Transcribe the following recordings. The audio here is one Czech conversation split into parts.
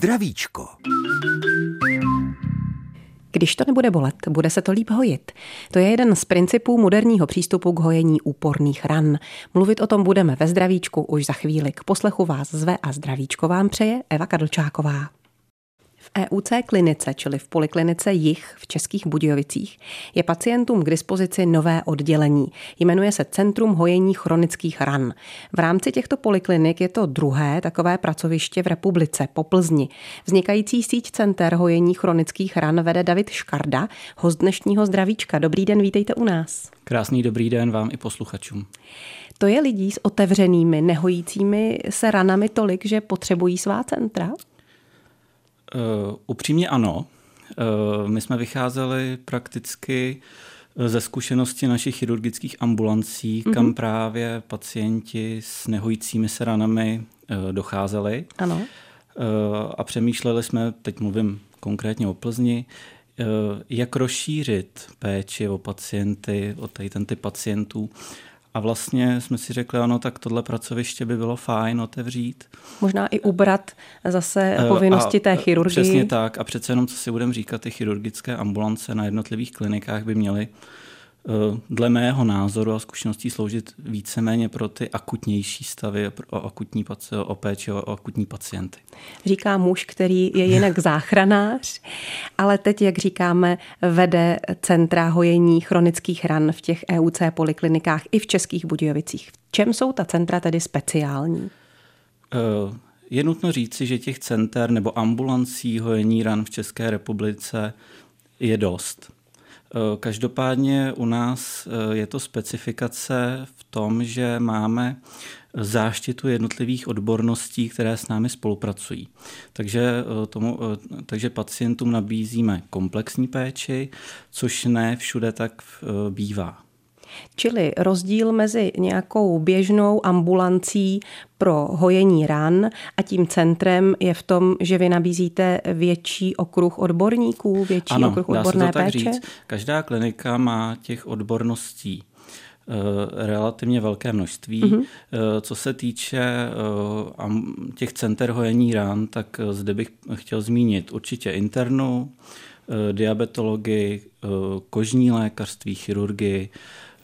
Zdravíčko. Když to nebude bolet, bude se to líp hojit. To je jeden z principů moderního přístupu k hojení úporných ran. Mluvit o tom budeme ve zdravíčku už za chvíli. K poslechu vás zve a zdravíčko vám přeje Eva Kadlčáková. EUC klinice, čili v poliklinice Jich v Českých Budějovicích, je pacientům k dispozici nové oddělení. Jmenuje se Centrum hojení chronických ran. V rámci těchto poliklinik je to druhé takové pracoviště v republice po Plzni. Vznikající síť center hojení chronických ran vede David Škarda, host dnešního zdravíčka. Dobrý den, vítejte u nás. Krásný dobrý den vám i posluchačům. To je lidí s otevřenými, nehojícími se ranami tolik, že potřebují svá centra? Uh, upřímně ano. Uh, my jsme vycházeli prakticky eh, ze zkušenosti našich chirurgických ambulancí, mm-hmm. kam právě pacienti s nehojícími se ranami uh, docházeli. Ano. A přemýšleli jsme, teď mluvím konkrétně o Plzni, jak rozšířit péči o pacienty, o tady ten typ pacientů, a vlastně jsme si řekli, ano, tak tohle pracoviště by bylo fajn otevřít. Možná i ubrat zase eh, povinnosti a té chirurgie. Přesně tak. A přece jenom, co si budeme říkat, ty chirurgické ambulance na jednotlivých klinikách by měly dle mého názoru a zkušeností sloužit víceméně pro ty akutnější stavy, o, akutní, o péči o akutní pacienty. Říká muž, který je jinak záchranář, ale teď, jak říkáme, vede centra hojení chronických ran v těch EUC poliklinikách i v Českých Budějovicích. V čem jsou ta centra tedy speciální? Eh, je nutno říci, že těch center nebo ambulancí hojení ran v České republice je dost. Eh, každopádně u nás eh, je to specifikace v tom, že máme záštitu jednotlivých odborností, které s námi spolupracují. Takže, eh, tomu, takže pacientům nabízíme komplexní péči, což ne všude tak bývá. Čili rozdíl mezi nějakou běžnou ambulancí pro hojení ran a tím centrem je v tom, že vy nabízíte větší okruh odborníků, větší ano, okruh odborné dá se to péče? Tak říct. Každá klinika má těch odborností eh, relativně velké množství. Mm-hmm. Co se týče eh, těch center hojení ran, tak zde bych chtěl zmínit určitě internu, diabetologii, kožní lékařství, chirurgii,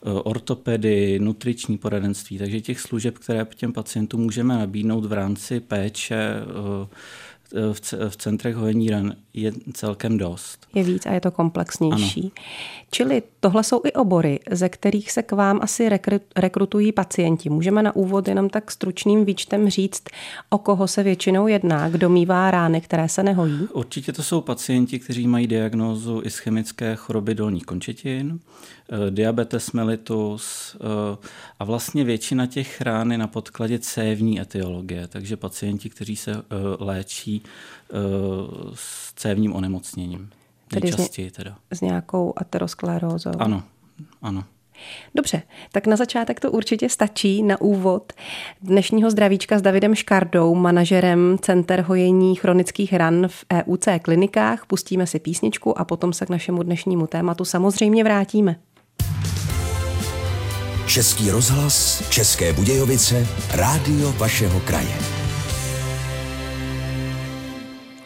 Eh, ortopedy, nutriční poradenství, takže těch služeb, které těm pacientům můžeme nabídnout v rámci péče eh, v centrech hojení ran je celkem dost. Je víc a je to komplexnější. Ano. Čili tohle jsou i obory, ze kterých se k vám asi rekrutují pacienti. Můžeme na úvod jenom tak stručným výčtem říct, o koho se většinou jedná, kdo mývá rány, které se nehojí? Určitě to jsou pacienti, kteří mají diagnózu ischemické choroby dolních končetin, eh, diabetes mellitus eh, a vlastně většina těch rán je na podkladě cévní etiologie, takže pacienti, kteří se eh, léčí s cévním onemocněním. Tedy Nejčastěji teda. S nějakou aterosklerózou. Ano, ano. Dobře, tak na začátek to určitě stačí na úvod dnešního zdravíčka s Davidem Škardou, manažerem Center hojení chronických ran v EUC klinikách. Pustíme si písničku a potom se k našemu dnešnímu tématu samozřejmě vrátíme. Český rozhlas, České Budějovice, rádio vašeho kraje.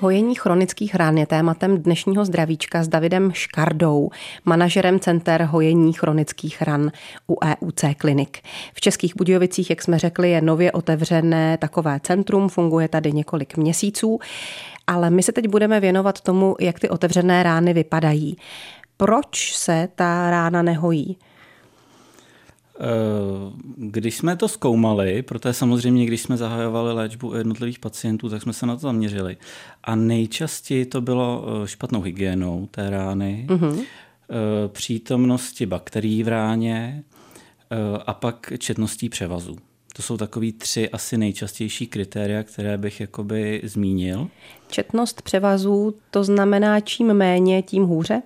Hojení chronických rán je tématem dnešního zdravíčka s Davidem Škardou, manažerem Center hojení chronických ran u EUC klinik. V Českých Budějovicích, jak jsme řekli, je nově otevřené takové centrum, funguje tady několik měsíců, ale my se teď budeme věnovat tomu, jak ty otevřené rány vypadají. Proč se ta rána nehojí? Eh, když jsme to zkoumali, protože samozřejmě, když jsme zahajovali léčbu jednotlivých pacientů, tak jsme se na to zaměřili. A nejčastěji to bylo eh, špatnou hygienou té rány, mm-hmm. přítomnosti bakterií v ráně a pak četností převazů. To jsou takový tři asi nejčastější kritéria, které bych jakoby zmínil. Četnost převazů, to znamená čím méně, tím hůře?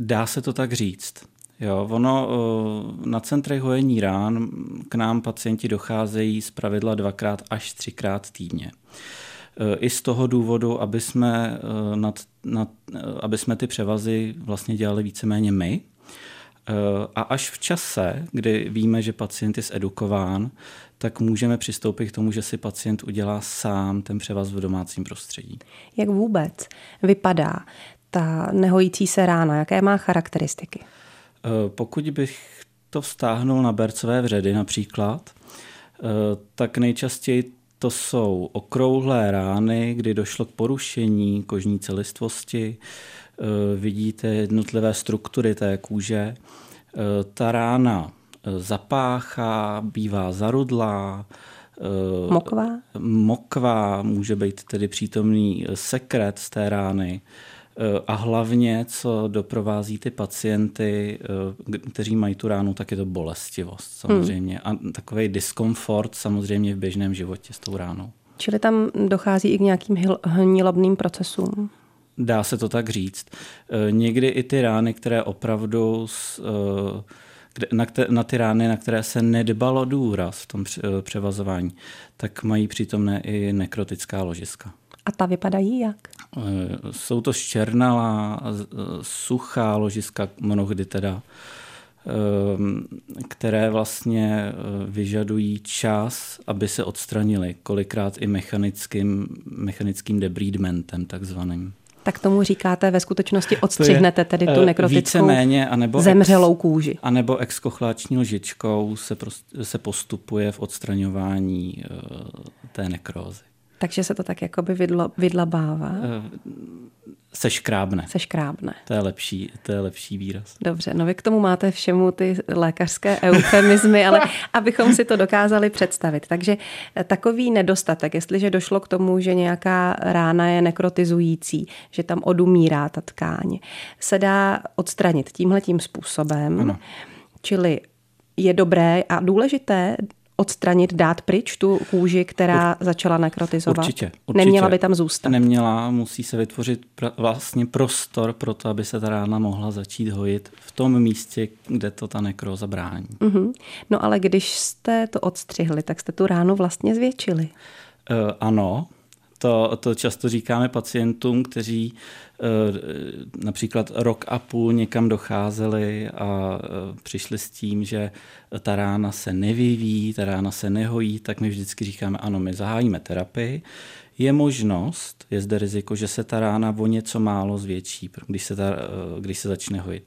Dá se to tak říct. Jo, ono eh, na centrech hojení rán k nám pacienti docházejí z pravidla dvakrát až třikrát týdně. Eh, I z toho důvodu, aby jsme, eh, nad, nad, aby jsme ty převazy vlastně dělali víceméně my. A až v čase, kdy víme, že pacient je zedukován, tak můžeme přistoupit k tomu, že si pacient udělá sám ten převaz v domácím prostředí. Jak vůbec vypadá ta nehojící se rána? Jaké má charakteristiky? Pokud bych to vztáhnul na bercové vředy například, tak nejčastěji to jsou okrouhlé rány, kdy došlo k porušení kožní celistvosti, Eh, vidíte jednotlivé struktury té kůže. Eh, ta rána eh, zapáchá, bývá zarudlá, Mokvá? Mokvá, může být tedy přítomný sekret z té rány. A hlavně, co doprovází ty pacienty, kteří mají tu ránu, tak je to bolestivost samozřejmě. Hmm. A takový diskomfort samozřejmě v běžném životě s tou ránou. Čili tam dochází i k nějakým hnilobným procesům? Dá se to tak říct. E, někdy i ty rány, které opravdu e, na, ty rány, na které se nedbalo důraz v tom převazování, tak mají přítomné i nekrotická ložiska. A ta vypadají jak? Jsou to ščernalá, suchá ložiska, mnohdy teda, které vlastně vyžadují čas, aby se odstranili, kolikrát i mechanickým, mechanickým debridmentem takzvaným. Tak tomu říkáte ve skutečnosti odstřihnete tedy tu eh, nekrotickou méně, anebo zemřelou kůži. A nebo exkochláční lžičkou se, prost, se postupuje v odstraňování té nekrózy. Takže se to tak jakoby vidlo, vydlabává? Uh, se škrábne. Se škrábne. To je lepší, to je lepší výraz. Dobře, no vy k tomu máte všemu ty lékařské eufemizmy, ale abychom si to dokázali představit. Takže eh, takový nedostatek, jestliže došlo k tomu, že nějaká rána je nekrotizující, že tam odumírá ta tkáň, se dá odstranit tímhletím způsobem. Ano. Čili je dobré a důležité odstranit, dát pryč tu kůži, která Ur, začala nekrotizovat? Určitě, určitě. Neměla by tam zůstat? Neměla, musí se vytvořit pr- vlastně prostor pro to, aby se ta rána mohla začít hojit v tom místě, kde to ta nekroza brání. Uh-huh. No ale když jste to odstřihli, tak jste tu ránu vlastně zvětšili. Uh, ano, to, to často říkáme pacientům, kteří eh, například rok a půl někam docházeli a eh, přišli s tím, že ta rána se nevyvíjí, ta rána se nehojí, tak my vždycky říkáme, ano, my zahájíme terapii. Je možnost, je zde riziko, že se ta rána o něco málo zvětší, když se, ta, eh, když se začne hojit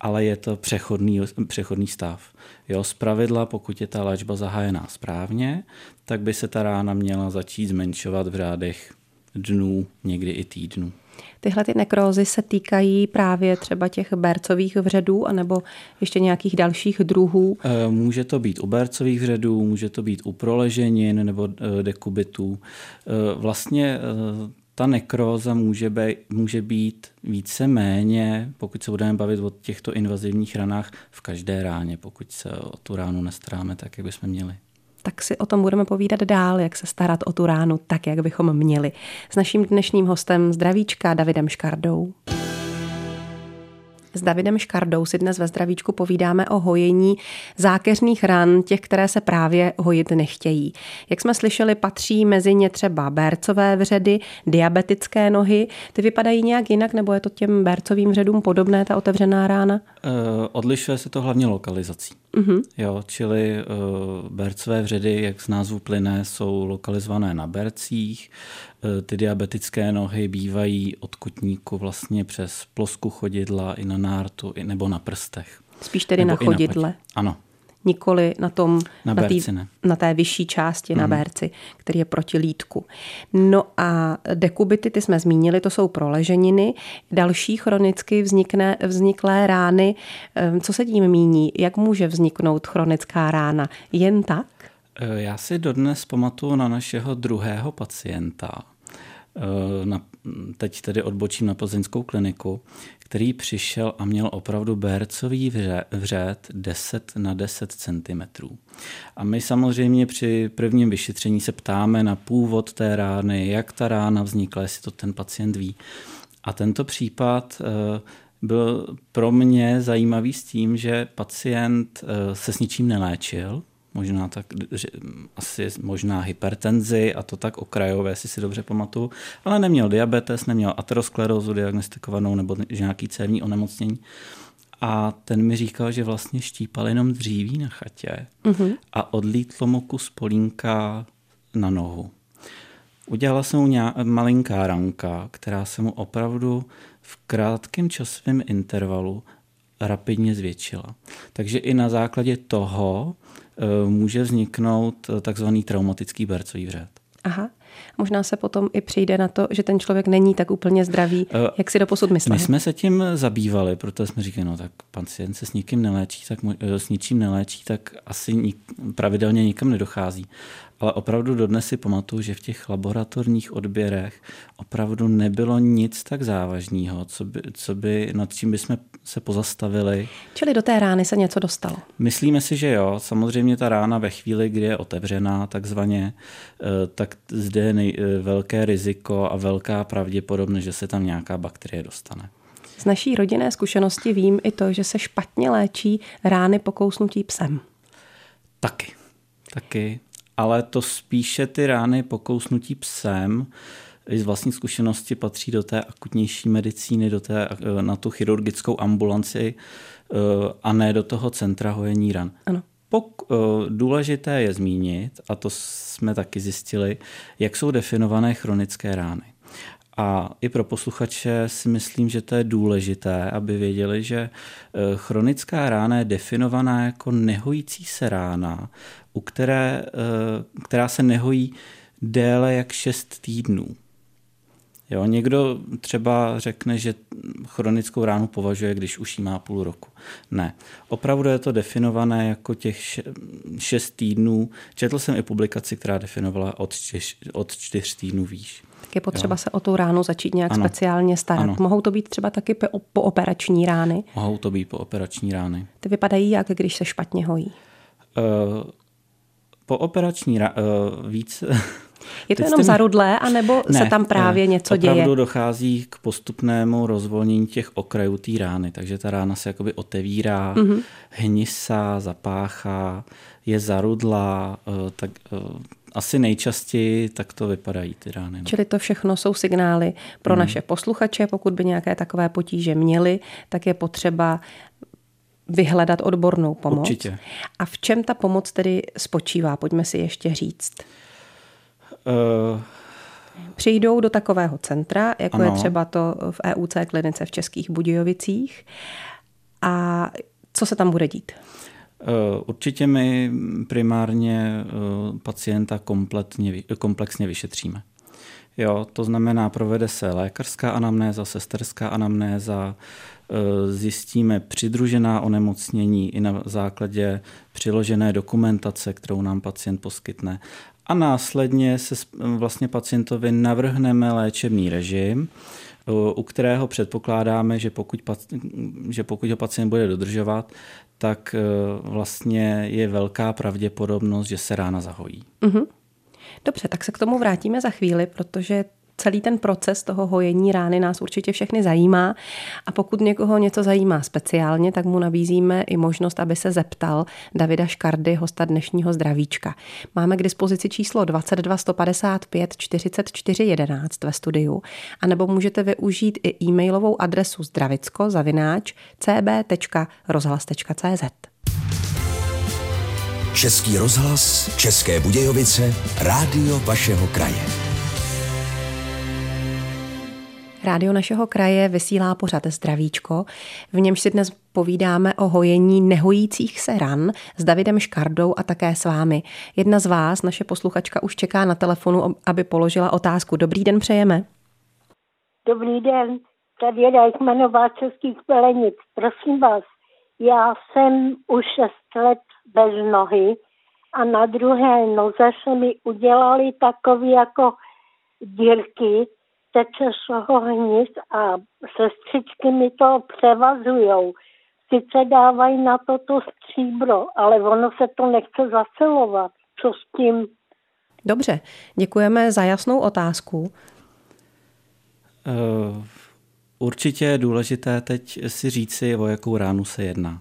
ale je to přechodný, přechodný stav. Jo, z pravidla, pokud je ta léčba zahájená správně, tak by se ta rána měla začít zmenšovat v řádech dnů, někdy i týdnů. Tyhle ty nekrózy se týkají právě třeba těch bercových vředů anebo ještě nějakých dalších druhů? Eh, může to být u bercových vředů, může to být u proleženin nebo eh, dekubitů. Eh, vlastně ta nekróza může být, může být více méně, pokud se budeme bavit o těchto invazivních ranách, v každé ráně, pokud se o tu ránu nestaráme tak, jak bychom měli tak si o tom budeme povídat dál, jak se starat o tu ránu tak, jak bychom měli. S naším dnešním hostem zdravíčka Davidem Škardou. S Davidem Škardou si dnes ve zdravíčku povídáme o hojení zákeřných ran, těch, které se právě hojit nechtějí. Jak jsme slyšeli, patří mezi ně třeba bércové vředy, diabetické nohy. Ty vypadají nějak jinak, nebo je to těm bércovým vředům podobné, ta otevřená rána? Uh, odlišuje se to hlavně lokalizací. Uh-huh. Jo, čili uh, bercové vředy, jak z názvu plyne, jsou lokalizované na bercích. Uh, ty diabetické nohy bývají od kotníku vlastně přes plosku chodidla i na nártu, i, nebo na prstech. Spíš tedy nebo na chodidle. Na ano, nikoli na tom, na, na, tý, na té vyšší části, mm. na mhm. bérci, který je proti lítku. No a dekubity, ty jsme zmínili, to jsou proleženiny. Další chronicky vznikne, vzniklé rány, ehm, co se tím míní? Jak může vzniknout chronická rána? Jen tak? Eh, já si dodnes pamatuju na našeho druhého pacienta, eh, na, teď tedy odbočím na plzeňskou kliniku, který přišel a měl opravdu bércový vřet 10 na 10 cm. A my samozřejmě při prvním vyšetření se ptáme na původ té rány, jak ta rána vznikla, jestli to ten pacient ví. A tento případ eh, byl pro mě zajímavý s tím, že pacient eh, se s ničím neléčil, možná tak, asi možná hypertenzi a to tak okrajové, jestli si dobře pamatuju, ale neměl diabetes, neměl aterosklerózu diagnostikovanou nebo nějaký cévní onemocnění. a ten mi říkal, že vlastně štípal jenom dříví na chatě uh-huh. a odlítlo mu kus polínka na nohu. Udělala se mu nějaká malinká ranka, která se mu opravdu v krátkém časovém intervalu rapidně zvětšila. Takže i na základě toho uh, může vzniknout takzvaný traumatický bercový vřet. Aha. Možná se potom i přijde na to, že ten člověk není tak úplně zdravý, uh, jak si doposud myslel. My jsme se tím zabývali, protože jsme říkali, no tak pacient se s nikým neléčí, tak s ničím neléčí, tak asi nik, pravidelně nikam nedochází ale opravdu dodnes si pamatuju, že v těch laboratorních odběrech opravdu nebylo nic tak závažného, co by, co by, nad čím bychom se pozastavili. Čili do té rány se něco dostalo? Myslíme si, že jo. Samozřejmě ta rána ve chvíli, kdy je otevřená takzvaně, eh, tak zde je nej, eh, velké riziko a velká pravděpodobnost, že se tam nějaká bakterie dostane. Z naší rodinné zkušenosti vím i to, že se špatně léčí rány po kousnutí psem. Taky. Taky ale to spíše ty rány po kousnutí psem z vlastní zkušenosti patří do té akutnější medicíny, do té, eh, na tu chirurgickou ambulanci eh, a ne do toho centra hojení ran. Ano. Pok, eh, důležité je zmínit, a to jsme taky zjistili, jak jsou definované chronické rány. A i pro posluchače si myslím, že to je důležité, aby věděli, že e, chronická rána je definovaná jako nehojící se rána, u které, e, která se nehojí déle jak 6 týdnů. Jo, někdo třeba řekne, že chronickou ránu považuje, když už jí má půl roku. Ne. Opravdu je to definované jako těch šest týdnů. Četl jsem i publikaci, která definovala od od čtyř týdnů výš. Tak je potřeba jo. se o tu ránu začít nějak ano. speciálně starat. Ano. Mohou to být třeba taky po operační rány? Mohou to být po operační rány. Ty vypadají jak, když se špatně hojí? Uh, po operační rány, uh, víc... Je to jenom zarudlé, anebo ne, se tam právě ne, něco děje? Opravdu dochází k postupnému rozvolnění těch okrajů té rány, takže ta rána se jakoby otevírá, mm-hmm. hnisá, zapáchá, je zarudlá, eh, tak eh, asi nejčastěji tak to vypadají ty rány. No. Čili to všechno jsou signály pro mm. naše posluchače, pokud by nějaké takové potíže měli, tak je potřeba vyhledat odbornou pomoc. Určitě. A v čem ta pomoc tedy spočívá? Pojďme si ještě říct. Uh, Přijdou do takového centra, jako ano. je třeba to v EUC klinice v Českých Budějovicích. A co se tam bude dít? Určitě my primárně eh, pacienta kompletně, komplexně vyšetříme. Jo, to znamená, provede se lékařská anamnéza, sesterská anamnéza, zjistíme přidružená onemocnění i na základě přiložené dokumentace, kterou nám pacient poskytne a následně se vlastně pacientovi navrhneme léčebný režim, u kterého předpokládáme, že pokud, že pokud ho pacient bude dodržovat, tak e, vlastně je velká pravděpodobnost, že se rána zahojí. Mm-hmm. Dobře, tak se k tomu vrátíme za chvíli, protože celý ten proces toho hojení rány nás určitě všechny zajímá a pokud někoho něco zajímá speciálně, tak mu nabízíme i možnost, aby se zeptal Davida Škardy, hosta dnešního zdravíčka. Máme k dispozici číslo 22 155 44 11 ve studiu, anebo můžete využít i e-mailovou adresu zdravicko zavináč cb.rozhlas.cz. Český rozhlas, České Budějovice, rádio vašeho kraje. Rádio našeho kraje vysílá pořad Zdravíčko, v němž si dnes povídáme o hojení nehojících se ran s Davidem Škardou a také s vámi. Jedna z vás, naše posluchačka, už čeká na telefonu, aby položila otázku. Dobrý den přejeme. Dobrý den, tady je Dajkmanová Českých Pelenic. Prosím vás, já jsem už 6 let bez nohy a na druhé noze se mi udělali takové jako dírky, teče z toho hnis a sestřičky mi to převazujou. Sice dávají na to to stříbro, ale ono se to nechce zacelovat. Co s tím? Dobře, děkujeme za jasnou otázku. Uh, určitě je důležité teď si říci, o jakou ránu se jedná.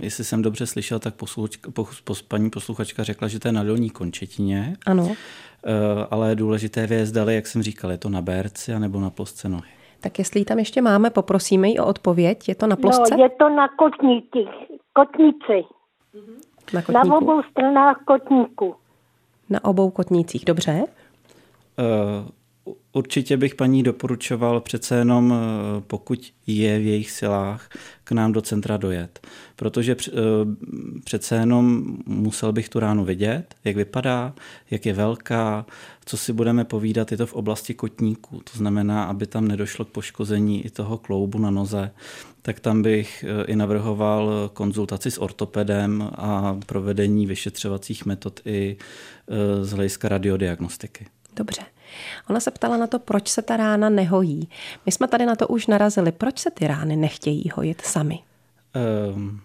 Jestli jsem dobře slyšel, tak posluchačka, pos, paní posluchačka řekla, že to je na dolní končetině. Ano. Eh, ale důležité je zdali, jak jsem říkal, je to na bérci nebo na plosce nohy. Tak jestli ji tam ještě máme, poprosíme ji o odpověď. Je to na plosce? No, je to na kotnících, kotnici. na, Na kotníku. obou stranách kotníku. na obou kotnících, dobře. Eh, Určitě bych paní doporučoval přece jenom, eh, pokud je v jejich silách, k nám do centra dojet. Protože eh, přece jenom musel bych tu ránu vidět, jak vypadá, jak je velká, co si budeme povídat, je to v oblasti kotníků. To znamená, aby tam nedošlo k poškození i toho kloubu na noze, tak tam bych eh, i navrhoval konzultaci s ortopedem a provedení vyšetřovacích metod i z hlediska radiodiagnostiky. Dobře. Ona se ptala na to, proč se ta rána nehojí. My jsme tady na to už narazili. Proč se ty rány nechtějí hojit sami? Um,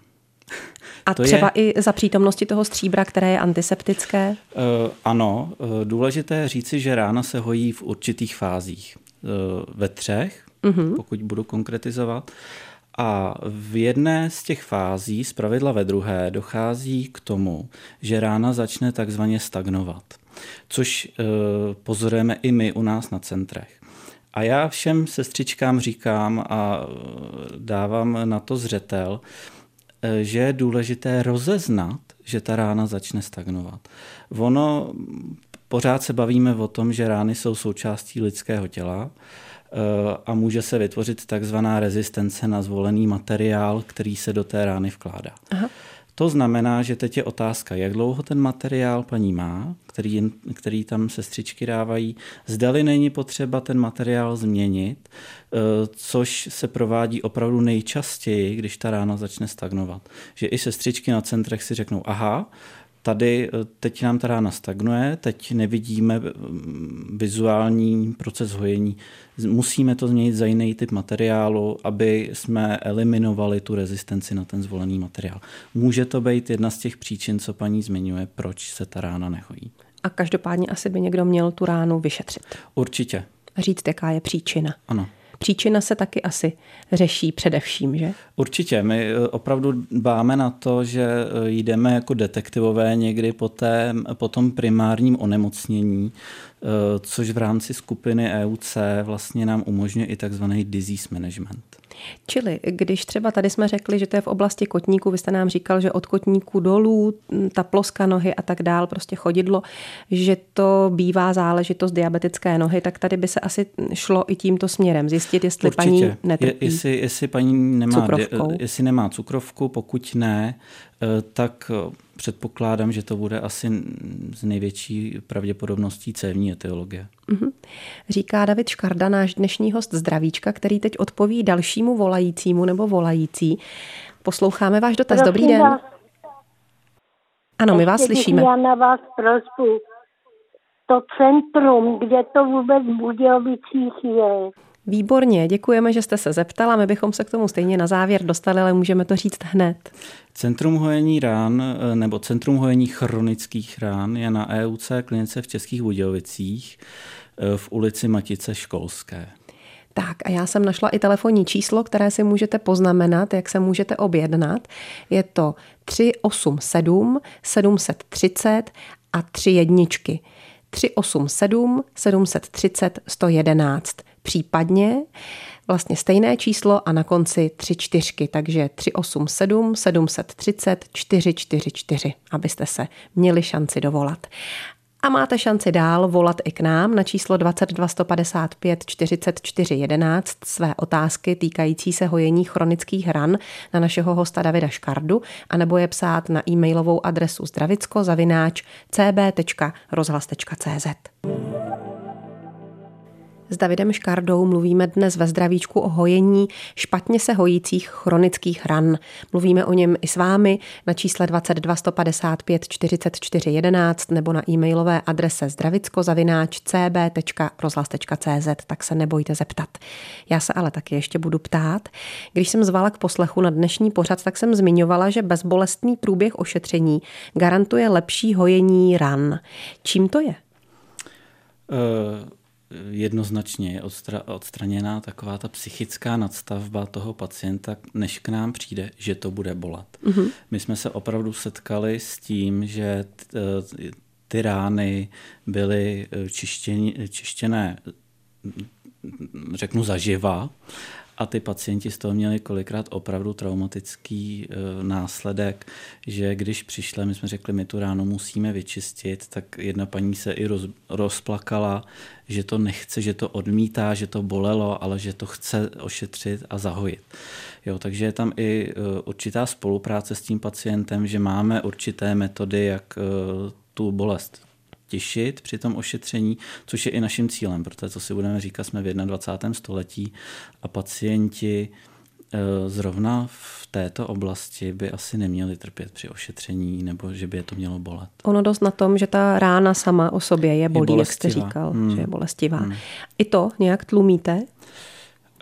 A To třeba je- i za přítomnosti toho stříbra, které je antiseptické? Uh, ano, uh, důležité je říci, že rána se hojí v určitých fázích. Uh, ve třech, uh-huh. pokud budu konkretizovat. A v jedné z těch fází, zpravidla ve druhé, dochází k tomu, že rána začne takzvaně stagnovat. Což uh, pozorujeme i my u nás na centrech. A já všem sestřičkám říkám a uh, dávám na to zřetel, eh, že je důležité rozeznat, že ta rána začne stagnovat. Ono, pořád se bavíme o tom, že rány jsou součástí lidského těla a může se vytvořit takzvaná rezistence na zvolený materiál, který se do té rány vkládá. Aha. To znamená, že teď je otázka, jak dlouho ten materiál paní má, který, který tam sestřičky dávají, zdali není potřeba ten materiál změnit, eh, což se provádí opravdu nejčastěji, když ta rána začne stagnovat. Že i sestřičky na centrech si řeknou, aha, tady eh, teď nám ta rána stagnuje, teď nevidíme mm, vizuální proces hojení, musíme to změnit za jiný typ materiálu, aby jsme eliminovali tu rezistenci na ten zvolený materiál. Může to být jedna z těch příčin, co paní zmiňuje, proč se ta rána nehojí. A každopádně asi by někdo měl tu ránu vyšetřit. Určitě, říct, jaká je příčina. ano. Příčina se taky asi řeší především, že? Určitě, my eh, opravdu dbáme na to, že eh, jdeme jako detektivové někdy po, té, po tom primárním onemocnění, což v rámci skupiny EUC vlastně nám umožňuje i takzvaný disease management. Čili když třeba tady jsme řekli, že to je v oblasti kotníku, vy jste nám říkal, že od kotníku dolů, m, ta ploska nohy a tak dál, prostě chodidlo, že to bývá záležitost diabetické nohy, tak tady by se asi šlo i tímto směrem. Zjistit, jestli paní je, netrpí. jestli, jestli paní nemá, Cukrovkou. jestli nemá cukrovku, pokud ne, eh, tak eh, předpokládám, že to bude asi z největší pravděpodobností cévní etiologie. Říká David Škarda, náš dnešní host zdravíčka, který teď odpoví dalšímu volajícímu nebo volající. Posloucháme váš dotaz. Dobrý Prosím den. vás, Ano, my vás ještě slyšíme. měla na vás prosbu. To centrum, kde to vůbec v Budějovicích je. Výborně, děkujeme, že jste se zeptala. My bychom se k tomu stejně na závěr dostali, ale můžeme to říct hned. Centrum hojení rán eh, nebo Centrum hojení chronických rán je na EUC klinice v Českých Budějovicích eh, v ulici Matice Školské. Tak a já jsem našla i telefonní číslo, které si můžete poznamenat, jak se můžete objednat. Je to 387 730 a 3 jedničky. 387 730 111. Případně vlastně stejné číslo a na konci tři čtyřky, takže 387 730 444, abyste se měli šanci dovolat. A máte šanci dál volat i k nám na číslo 22 155 44 11 své otázky týkající se hojení chronických ran na našeho hosta Davida Škardu, anebo je psát na e-mailovou adresu zdravicko zavináč cb.rozhlas.cz. S Davidem Škardou mluvíme dnes ve zdravíčku o hojení špatně se hojících chronických ran. Mluvíme o něm i s vámi na čísle 22 155 44 11 nebo na e-mailové adrese zdravicko-cb.rozhlas.cz, tak se nebojte zeptat. Já se ale taky ještě budu ptát. Když jsem zvala k poslechu na dnešní pořad, tak jsem zmiňovala, že bezbolestný průběh ošetření garantuje lepší hojení ran. Čím to je? Eh, jednoznačně je odstra- odstraněná taková ta psychická nadstavba toho pacienta, než k nám přijde, že to bude bolet. Mm-hmm. My jsme se opravdu setkali s tím, že t- ty rány byly čištěni, čištěné řeknu, zaživa. A ty pacienti z toho měli kolikrát opravdu traumatický e, následek, že když přišli, my jsme řekli, my tu ránu musíme vyčistit, tak jedna paní se i roz, rozplakala, že to nechce, že to odmítá, že to bolelo, ale že to chce ošetřit a zahojit. Jo, takže je tam i e, určitá spolupráce s tím pacientem, že máme určité metody, jak e, tu bolest těšit při tom ošetření, což je i naším cílem, protože co si budeme říkat, jsme v 21. století a pacienti e, zrovna v této oblasti by asi neměli trpět při ošetření nebo že by je to mělo bolet. Ono dost na tom, že ta rána sama o sobě je bolí, je jak jste říkal, hmm. že je bolestivá. Hmm. I to nějak tlumíte?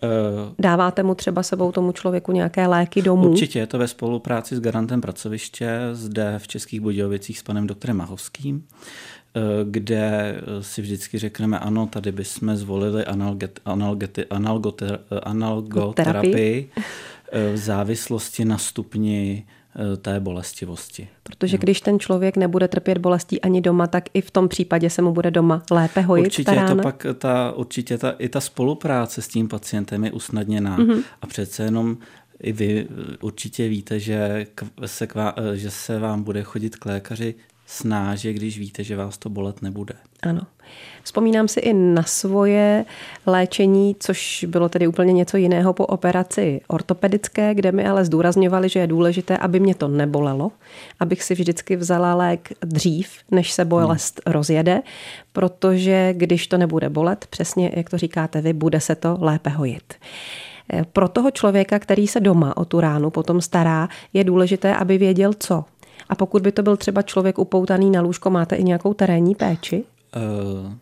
Eh, Dáváte mu třeba sebou tomu člověku nějaké léky domů? Určitě, je to ve spolupráci s garantem pracoviště zde v Českých Budějovicích s panem doktorem Mahovským, eh, kde si vždycky řekneme, ano, tady bychom zvolili analget, analgety, analgoter, analgoterapii eh, v závislosti na stupni Eh, té bolestivosti. Protože když ten člověk nebude trpět bolestí ani doma, tak i v tom případě se mu bude doma lépe hojit Určitě ta to pak ta, určitě ta, i ta spolupráce s tím pacientem je usnadněná mm-hmm. a přece jenom i vy určitě víte, že se, k že se vám bude chodit k lékaři snáže, když víte, že vás to bolet nebude. Ano. Vzpomínám si i na svoje léčení, což bylo tedy úplně něco jiného po operaci ortopedické, kde mi ale zdůrazňovali, že je důležité, aby mě to nebolelo, abych si vždycky vzala lék dřív, než se bolest hmm. rozjede, protože když to nebude bolet, přesně jak to říkáte vy, bude se to lépe hojit. Pro toho člověka, který se doma o tu ránu potom stará, je důležité, aby věděl co. A pokud by to byl třeba člověk upoutaný na lůžko, máte i nějakou terénní péči? Uh,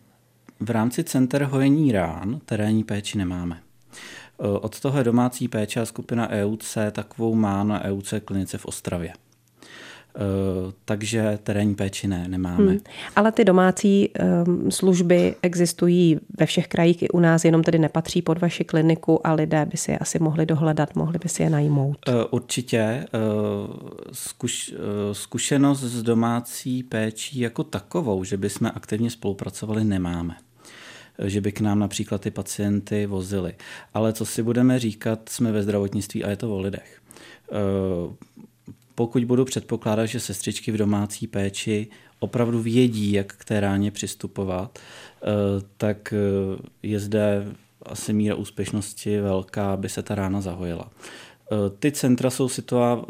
v rámci center hojení rán terénní péči nemáme. Uh, od toho je domácí péče a skupina EUC takovou má na EUC klinice v Ostravě. Eh, takže terénní péči ne, nemáme. Hmm. Ale ty domácí um, služby existují ve všech krajích i u nás, jenom tedy nepatří pod vaši kliniku a lidé by si je asi mohli dohledat, mohli by si je najmout. Uh, určitě. Uh, zkuš, uh, zkušenost s domácí péčí jako takovou, že by jsme aktivně spolupracovali, nemáme že by k nám například ty pacienty vozili. Ale co si budeme říkat, jsme ve zdravotnictví a je to o lidech pokud budu předpokládat, že sestřičky v domácí péči opravdu vědí, jak k té ráně přistupovat, eh, tak eh, je zde asi míra úspěšnosti velká, aby se ta rána zahojila. Eh, ty centra jsou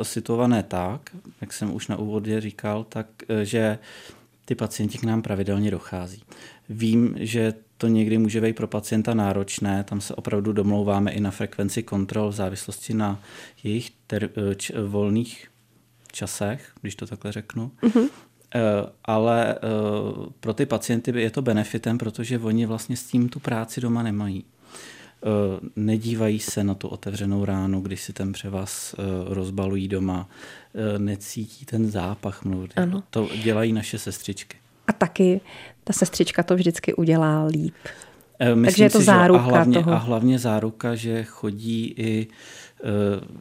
situované tak, jak jsem už na úvodě říkal, tak, že ty pacienti k nám pravidelně dochází. Vím, že to někdy může být pro pacienta náročné, tam se opravdu domlouváme i na frekvenci kontrol v závislosti na jejich ter- č- volných časech, když to takhle řeknu. Mm-hmm. Ale eh, pro ty pacienty je to benefitem, protože oni vlastně s tím tu práci doma nemají. Eh, nedívají se na tu otevřenou ránu, když si ten převaz rozbalují doma, necítí ten zápach mluvit. Ano. To dělají naše sestřičky. A taky ta sestřička to vždycky udělá líp. Myslím Takže je to si, záruka a hlavně, toho. A hlavně záruka, že chodí i Eh,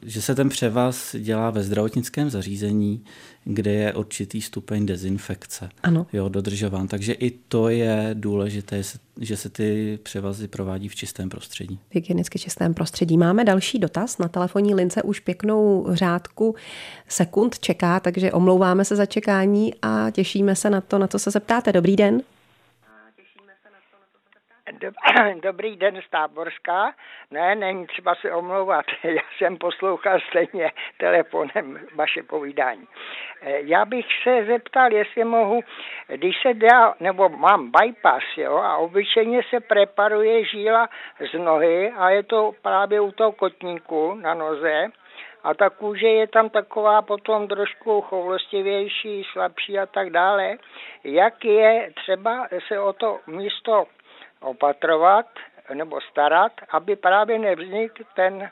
že se ten převaz dělá ve zdravotnickém zařízení, kde je určitý stupeň dezinfekce ano. Jo, dodržován. Takže i to je důležité, že se ty převazy provádí v čistém prostředí. V hygienicky čistém prostředí. Máme další dotaz. Na telefonní lince už pěknou řádku sekund čeká, takže omlouváme se za čekání a těšíme se na to, na co se zeptáte. Dobrý den. Dobrý den z Táborská. Ne, není třeba se omlouvat. Já jsem poslouchal stejně telefonem vaše povídání. Eh, já bych se zeptal, jestli mohu, když se dá, nebo mám bypass, jo, a obyčejně se preparuje žíla z nohy a je to právě u toho kotníku na noze, a ta kůže je tam taková potom trošku choulostivější, slabší a tak dále. Jak je třeba se o to místo opatrovat nebo starat, aby právě nevznikl ten e,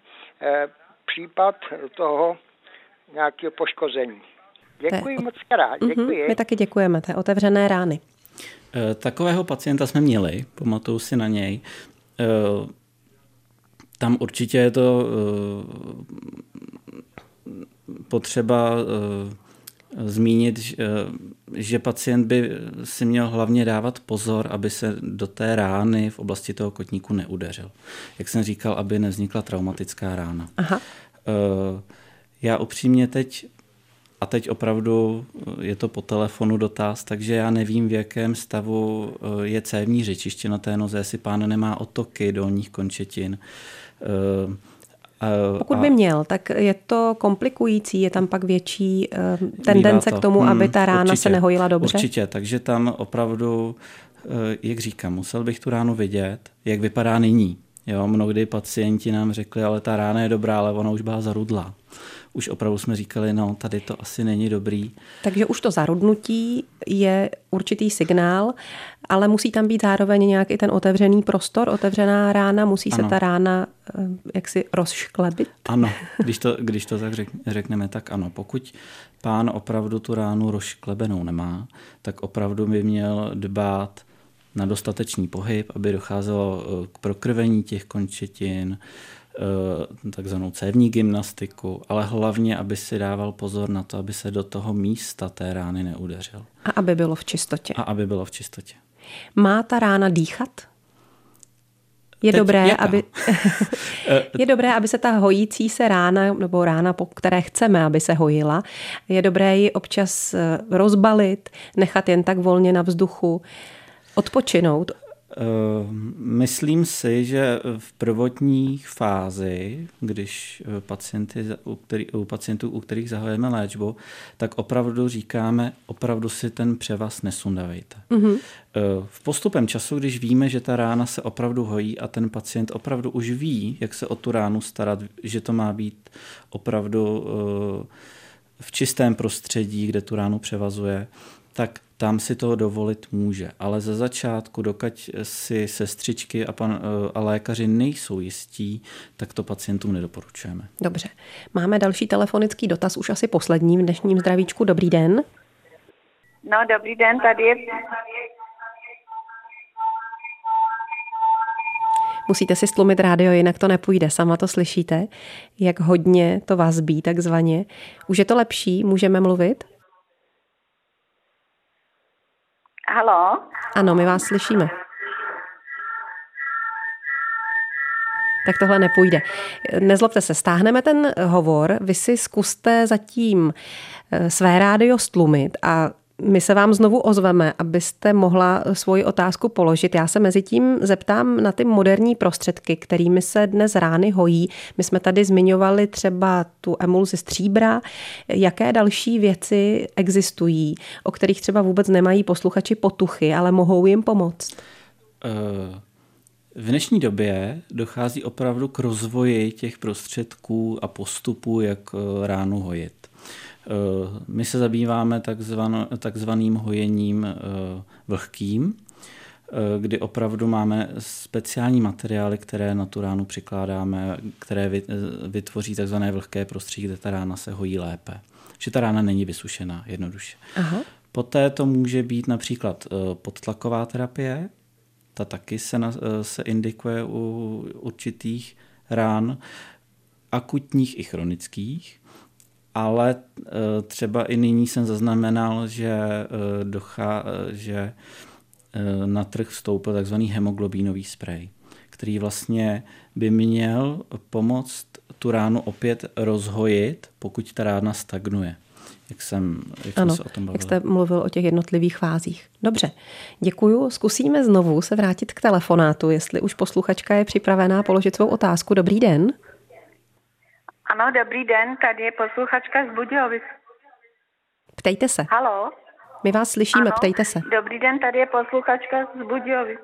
případ toho nějakého poškození. Děkuji moc krát. Mhm, děkuji. my taky děkujeme, to je otevřené rány. E, takového pacienta jsme měli, pamatuju si na něj. E, tam určitě je to potřeba zmínit, že pacient by si měl hlavně dávat pozor, aby se do té rány v oblasti toho kotníku neudeřil. Jak jsem říkal, aby nevznikla traumatická rána. Aha. Já upřímně teď a teď opravdu je to po telefonu dotaz, takže já nevím, v jakém stavu je cévní řečiště na té noze, jestli pán nemá otoky dolních končetin. Pokud by měl, tak je to komplikující, je tam pak větší tendence k tomu, aby ta rána určitě, se nehojila dobře? Určitě, takže tam opravdu, jak říkám, musel bych tu ránu vidět, jak vypadá nyní. Jo, mnohdy pacienti nám řekli, ale ta rána je dobrá, ale ona už byla zarudlá už opravdu jsme říkali, no tady to asi není dobrý. Takže už to zarudnutí je určitý signál, ale musí tam být zároveň nějak i ten otevřený prostor, otevřená rána, musí ano. se ta rána eh, jaksi rozšklebit? Ano, když to, když to tak řekneme, tak ano. Pokud pán opravdu tu ránu rozšklebenou nemá, tak opravdu by měl dbát na dostatečný pohyb, aby docházelo eh, k prokrvení těch končetin, Eh, takzvanou cévní gymnastiku, ale hlavně, aby si dával pozor na to, aby se do toho místa té rány neudeřil. A aby bylo v čistotě. A aby bylo v čistotě. Má ta rána dýchat? Je dobré, aby, je dobré, aby se ta hojící se rána, nebo rána, po které chceme, aby se hojila, je dobré ji občas eh, rozbalit, nechat jen tak volně na vzduchu, odpočinout, myslím si, že v prvotní fázi, když eh, pacienty, u, který, u pacientů, u kterých zahajujeme léčbu, tak opravdu říkáme, opravdu si ten převaz nesundavejte. Mm-hmm. V postupem času, když víme, že ta rána se opravdu hojí a ten pacient opravdu už ví, jak se o tu ránu starat, že to má být opravdu v čistém prostředí, kde tu ránu převazuje, tak tam si to dovolit může. Ale ze začátku, dokud si sestřičky a, pan, a lékaři nejsou jistí, tak to pacientům nedoporučujeme. Dobře. Máme další telefonický dotaz, už asi poslední v dnešním zdravíčku. Dobrý den. No, dobrý den, tady je... Musíte si stlumit rádio, jinak to nepůjde. Sama to slyšíte, jak hodně to vás bí takzvaně. Už je to lepší? Můžeme mluvit? Halo? Ano, my vás slyšíme. tak tohle nepůjde. Nezlobte se, stáhneme ten hovor, vy si zkuste zatím eh, své rádio stlumit a my se vám znovu ozveme, abyste mohla svoji otázku položit. Já se mezi tím zeptám na ty moderní prostředky, kterými se dnes rány hojí. My jsme tady zmiňovali třeba tu emulzi stříbra. Jaké další věci existují, o kterých třeba vůbec nemají posluchači potuchy, ale mohou jim pomoct? Uh... V dnešní době dochází opravdu k rozvoji těch prostředků a postupů, jak eh, ránu hojit. Eh, my se zabýváme takzvan, takzvaným hojením eh, vlhkým, eh, kdy opravdu máme speciální materiály, které na tu ránu přikládáme, které vytvoří takzvané vlhké prostředí, kde ta rána se hojí lépe. Že ta rána není vysušená, jednoduše. Aha. Poté to může být například podtlaková terapie, ta taky se, na, se indikuje u určitých rán, akutních i chronických ale eh, třeba i nyní jsem zaznamenal, že, eh, dochá, eh, že na trh vstoupil takzvaný hemoglobínový sprej, který vlastně by měl pomoct tu ránu opět rozhojit, pokud ta rána stagnuje. Jak jsem, jak ano, se o tom bavil. jak jste mluvil o těch jednotlivých fázích. Dobře, děkuju. Zkusíme znovu se vrátit k telefonátu, jestli už posluchačka je připravená položit svou otázku. Dobrý den. Ano, dobrý den, tady je posluchačka z Budějovic. Ptejte se. Halo? My vás slyšíme, ano. ptejte se. Dobrý den, tady je posluchačka z Budějovic.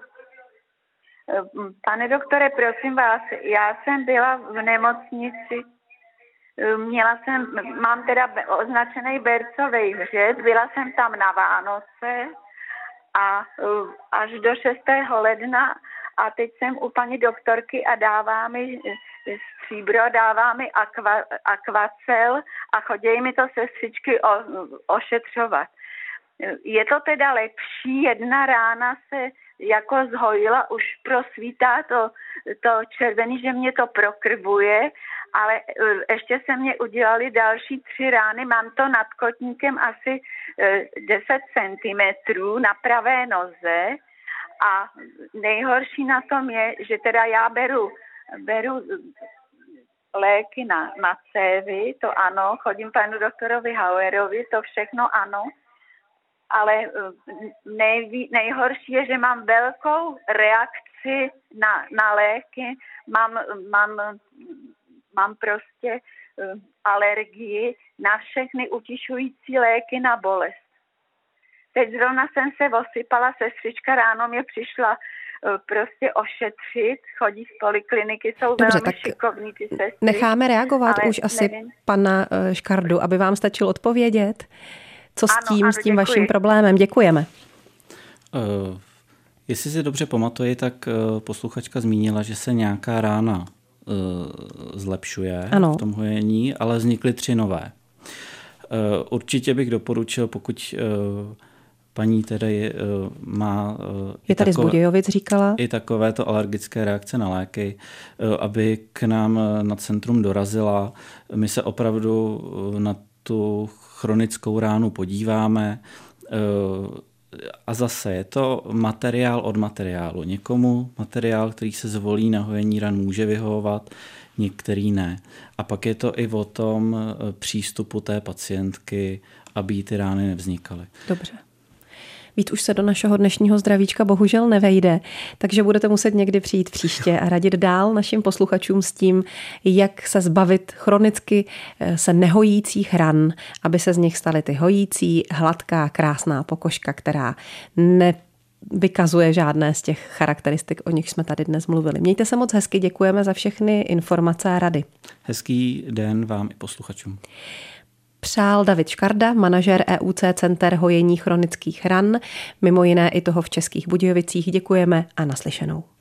Pane doktore, prosím vás, já jsem byla v nemocnici, měla jsem, mám teda označený bercový hřet, byla jsem tam na Vánoce a až do 6. ledna a teď jsem u paní doktorky a dává mi stříbro, dává mi aqua, aquacel a chodí mi to sestřičky o, ošetřovat. je to teda lepší, jedna rána se jako zhojila, už prosvítá to, to červený, že mě to prokrvuje, ale ještě se mě udělali další tři rány, mám to nad kotníkem asi 10 e, cm na pravé noze a nejhorší na tom je, že teda já beru, beru léky na, na cévy, to ano, chodím panu doktorovi Hauerovi, to všechno ano, ale eh, nej, nejhorší je, že mám velkou reakci na, na léky, mám, mám, mám prostě eh, alergii na všechny utišující léky na bolest. Teď zrovna jsem se osypala, sestřička ráno mě přišla eh, prostě ošetřit, chodí z polikliniky, jsou Dobře, velmi tak šikovní ty sestry. Necháme reagovat už asi nevím. pana Škardu, aby vám stačil odpovědět. Co s tím, ano, s tím děkuji. vaším problémem? Děkujeme. Uh, jestli si dobře pamatuji, tak uh, posluchačka zmínila, že se nějaká rána uh, zlepšuje ano. v tom hojení, ale vznikly tři nové. Uh, určitě bych doporučil, pokud uh, paní tedy uh, má... Uh, je tady takové, z Budějovic, říkala. I takovéto alergické reakce na léky, uh, aby k nám na centrum dorazila. My se opravdu na tu chronickou ránu podíváme. Eh, a zase je to materiál od materiálu. Někomu materiál, který se zvolí na hojení ran, může vyhovovat, některý ne. A pak je to i o tom eh, přístupu té pacientky, aby ty rány nevznikaly. Dobře. Víc už se do našeho dnešního zdravíčka bohužel nevejde, takže budete muset někdy přijít příště a radit dál našim posluchačům s tím, jak se zbavit chronicky eh, se nehojících ran, aby se z nich staly ty hojící, hladká, krásná pokožka, která ne vykazuje žádné z těch charakteristik, o nich jsme tady dnes mluvili. Mějte se moc hezky, děkujeme za všechny informace a rady. Hezký den vám i posluchačům přál David Škarda, manažer EUC Center hojení chronických ran, mimo jiné i toho v Českých Budějovicích. Děkujeme a naslyšenou.